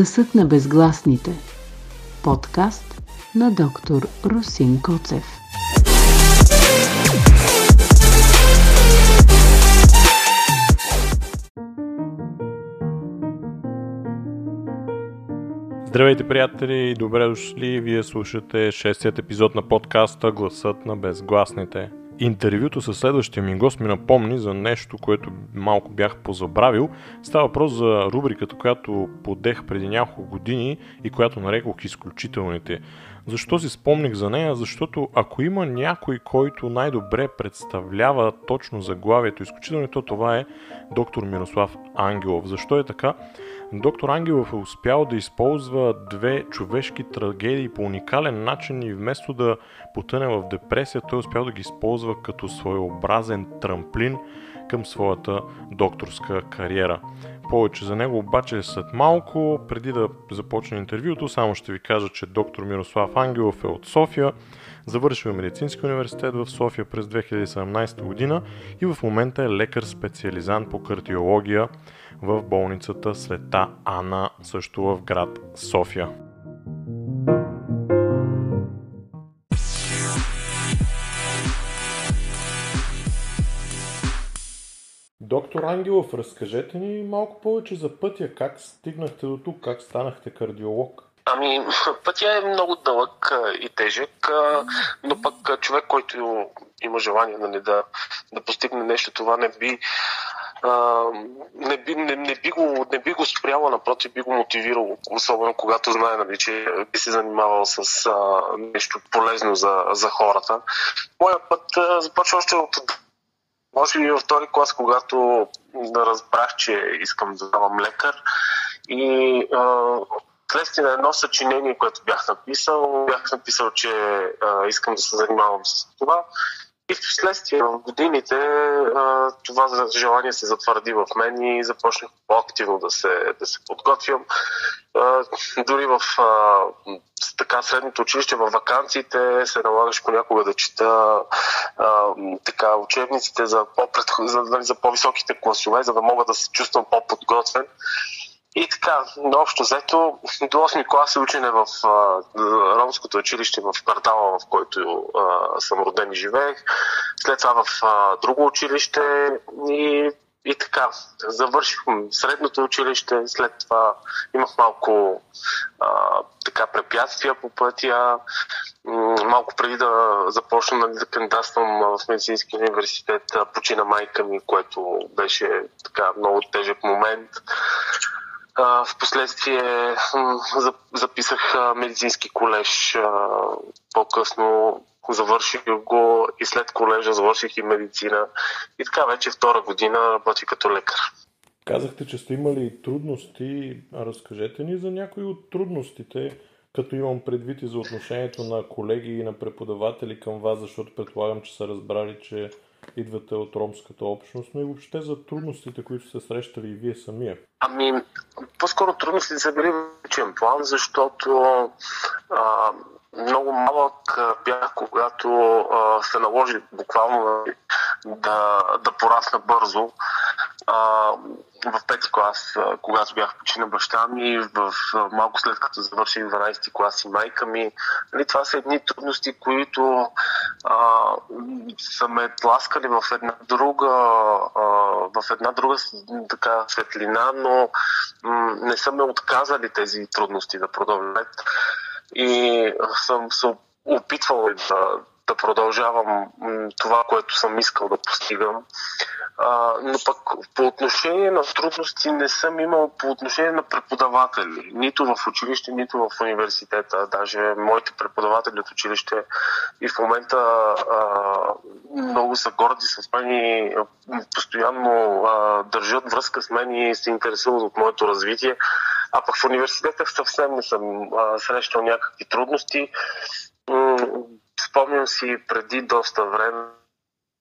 Гласът на безгласните. Подкаст на доктор Русин Коцев. Здравейте, приятели, добре дошли. Вие слушате шестият епизод на подкаста Гласът на безгласните. Интервюто със следващия ми гост ми напомни за нещо, което малко бях позабравил. Става въпрос за рубриката, която подех преди няколко години и която нарекох изключителните. Защо си спомних за нея? Защото ако има някой, който най-добре представлява точно заглавието изключително, това е доктор Мирослав Ангелов. Защо е така? Доктор Ангелов е успял да използва две човешки трагедии по уникален начин и вместо да потъне в депресия, той е успял да ги използва като своеобразен трамплин към своята докторска кариера. Повече за него обаче е след малко, преди да започне интервюто, само ще ви кажа, че доктор Мирослав Ангелов е от София, завършил медицински университет в София през 2017 година и в момента е лекар специализант по кардиология в болницата Света Ана, също в град София. Доктор Ангелов, разкажете ни малко повече за пътя. Как стигнахте до тук? Как станахте кардиолог? Ами, пътя е много дълъг и тежък, но пък човек, който има желание нали, да, да постигне нещо, това не би не, би, не, не, би го, не би го спряло, напротив, би го мотивирало, особено когато знае, нали, че би се занимавал с а, нещо полезно за, за хората. Моя път а, започва още от може би във втори клас, когато разбрах, че искам да ставам лекар и а, вследствие на едно съчинение, което бях написал, бях написал, че а, искам да се занимавам с това и в следствие в годините това желание се затвърди в мен и започнах по-активно да се, да се подготвям. Дори в така средното училище, в вакансиите се налагаш понякога да чета така, учебниците за, за, нали, за по-високите класове, за да мога да се чувствам по-подготвен. И така, общо взето, до 8 клас е учене в а, ромското училище в квартала, в който а, съм роден и живеех. След това в а, друго училище и, и така. Завърших средното училище, след това имах малко а, така препятствия по пътя. Малко преди да започна нали, да кандидатствам в медицински университет, почина майка ми, което беше така много тежък момент. В последствие записах медицински колеж. По-късно завърших го и след колежа завърших и медицина. И така вече втора година работя като лекар. Казахте, че сте имали трудности. Разкажете ни за някои от трудностите, като имам предвид и за отношението на колеги и на преподаватели към вас, защото предполагам, че са разбрали, че идвате от ромската общност, но и въобще за трудностите, които сте срещали и вие самия. Ами, по-скоро трудностите са били в личен план, защото а, много малък бях, когато а, се наложи буквално да, да порасна бързо. А, в пети клас, когато бях почина баща ми, в, малко след като завърших 12 клас и майка ми. Нали, това са едни трудности, които а, са ме тласкали в една друга, а, в една друга така, светлина, но м- не са ме отказали тези трудности да продължат. И съм се опитвал да, да продължавам това, което съм искал да постигам. А, но пък по отношение на трудности не съм имал по отношение на преподаватели. Нито в училище, нито в университета. Даже моите преподаватели от училище и в момента а, много са горди с мен и постоянно а, държат връзка с мен и се интересуват от моето развитие. А пък в университета съвсем не съм а, срещал някакви трудности. Спомням си преди доста време,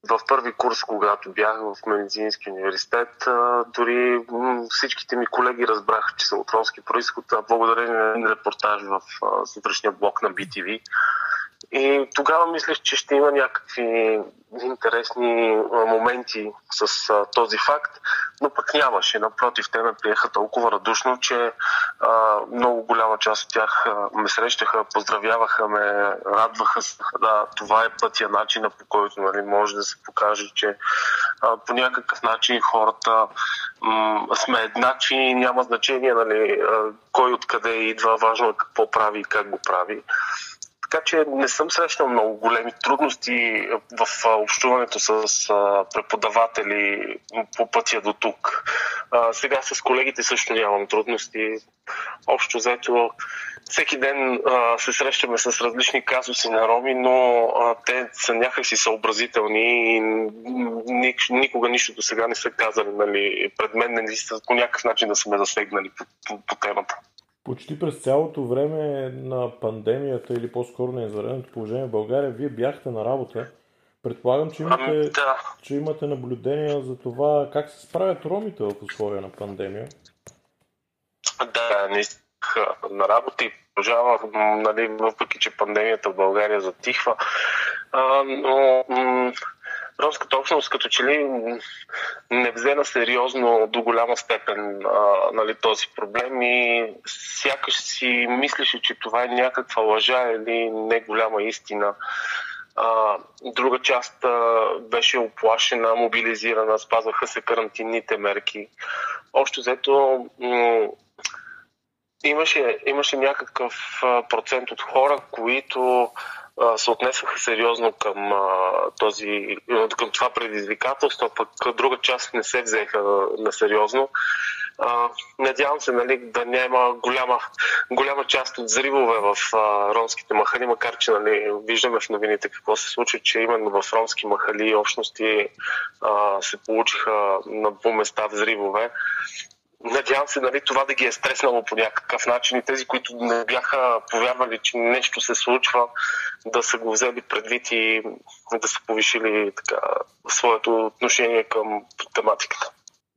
в първи курс, когато бях в медицински университет, дори всичките ми колеги разбраха, че са от ромски происход, благодарение на репортаж в сутрешния блок на BTV. И тогава мислех, че ще има някакви интересни моменти с а, този факт, но пък нямаше. Напротив, те ме приеха толкова радушно, че а, много голяма част от тях а, ме срещаха, поздравяваха ме, радваха се. Да, това е пътя, начина по който нали, може да се покаже, че а, по някакъв начин хората м- сме еднакви, няма значение нали, а, кой откъде идва, важно е какво прави и как го прави. Така че не съм срещал много големи трудности в общуването с преподаватели по пътя до тук. Сега с колегите също нямам трудности. Общо взето, всеки ден се срещаме с различни казуси на роми, но те са някакси съобразителни и никога нищо до сега не са казали нали, пред мен, не са по някакъв начин да са ме засегнали по, по, по темата почти през цялото време на пандемията или по-скоро на извънредното положение в България, вие бяхте на работа. Предполагам, че имате, ами, да. че имате наблюдения за това как се справят ромите в условия на пандемия. Да, не на работа и продължава, нали, въпреки че пандемията в България затихва. А, но м- ромската общност като че ли не взе на сериозно до голяма степен а, нали, този проблем и сякаш си мислеше, че това е някаква лъжа или не голяма истина. А, друга част а, беше оплашена, мобилизирана, спазваха се карантинните мерки. Общо взето имаше, имаше някакъв процент от хора, които се отнесаха сериозно към, този, към това предизвикателство, пък друга част не се взеха на сериозно. надявам се нали, да няма голяма, голяма част от взривове в ромските махали, макар че нали, виждаме в новините какво се случва, че именно в ромски махали общности се получиха на дву места взривове. Надявам се нали, това да ги е стреснало по някакъв начин и тези, които не бяха повярвали, че нещо се случва, да са го взели предвид и да са повишили така, своето отношение към тематиката.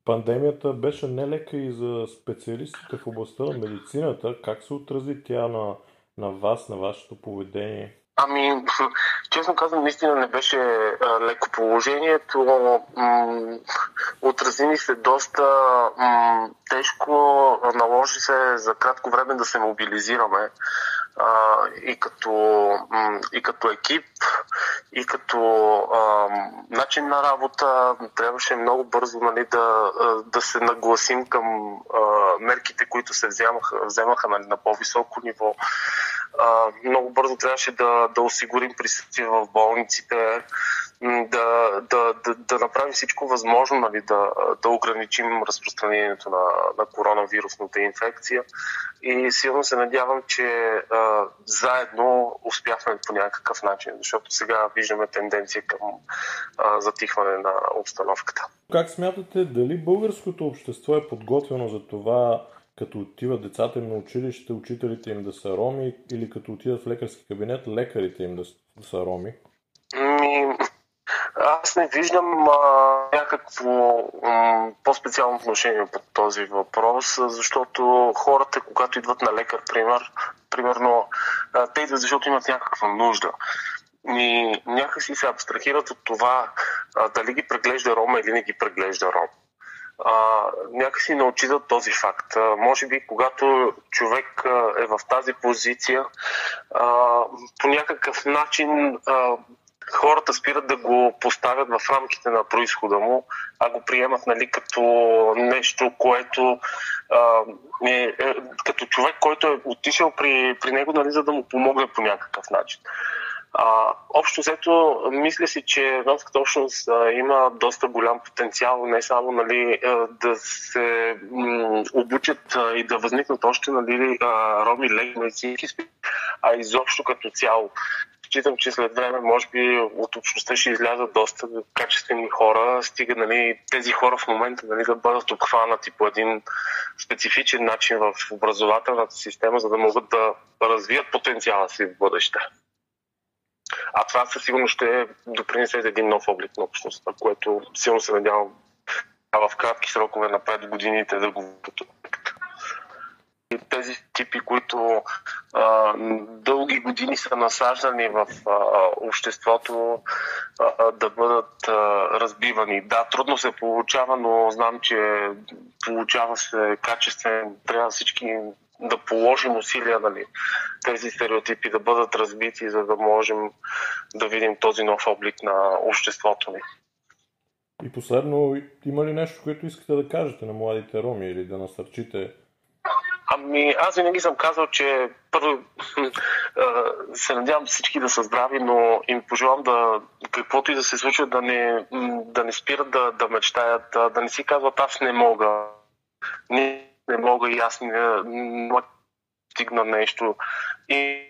Пандемията беше нелека и за специалистите в областта на медицината. Как се отрази тя на, на вас, на вашето поведение? Ами, честно казвам, наистина не беше а, леко положението. М- отрази ни се доста м- тежко. Наложи се за кратко време да се мобилизираме а, и, като, м- и като екип, и като а, начин на работа. Трябваше много бързо нали, да, да се нагласим към а, мерките, които се вземаха, вземаха нали, на по-високо ниво а, много бързо трябваше да, да осигурим присъствие в болниците, да, да, да, да направим всичко възможно, нали, да, да ограничим разпространението на, на коронавирусната инфекция. И силно се надявам, че а, заедно успяхме по някакъв начин, защото сега виждаме тенденция към а, затихване на обстановката. Как смятате, дали българското общество е подготвено за това като отиват децата им на училище, учителите им да са роми или като отидат в лекарски кабинет, лекарите им да са роми? Ми, аз не виждам а, някакво м, по-специално отношение по този въпрос, защото хората, когато идват на лекар, пример, примерно, а, те идват, защото имат някаква нужда. И някакси се абстрахират от това а, дали ги преглежда Рома или не ги преглежда Ром а, някакси не отчитат този факт. А, може би, когато човек а, е в тази позиция, а, по някакъв начин а, хората спират да го поставят в рамките на происхода му, а го приемат нали, като нещо, което а, е, е, като човек, който е отишъл при, при него, нали, за да му помогне по някакъв начин. А, общо взето, мисля си, че ромската общност а, има доста голям потенциал, не само нали, а, да се м, обучат а, и да възникнат още нали, а, роми медицински а изобщо като цяло. Считам, че след време, може би, от общността ще излязат доста качествени хора, стига нали, тези хора в момента нали, да бъдат обхванати по един специфичен начин в образователната система, за да могат да развият потенциала си в бъдеще. А това със сигурност ще допринесе за един нов облик на общността, което силно се надявам в кратки срокове на 5 годините да го тези типи, които а, дълги години са насаждани в а, обществото, а, да бъдат а, разбивани. Да, трудно се получава, но знам, че получава се качествен. Трябва всички да положим усилия нали, тези стереотипи да бъдат разбити, за да можем да видим този нов облик на обществото ни. И последно, има ли нещо, което искате да кажете на младите роми или да насърчите Ами, аз винаги съм казал, че първо се надявам всички да са здрави, но им пожелавам да, каквото и да се случва, да не, да не спират да, да мечтаят, да, не си казват аз не мога, не, не мога и аз не, стигна нещо. И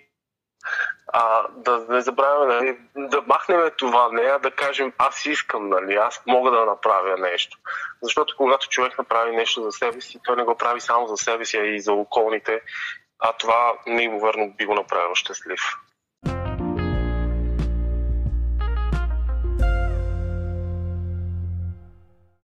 а, да не забравяме, нали, да махнем това, не а да кажем аз искам, нали, аз мога да направя нещо. Защото когато човек направи нещо за себе си, той не го прави само за себе си, а и за околните, а това неимоверно би го направило щастлив.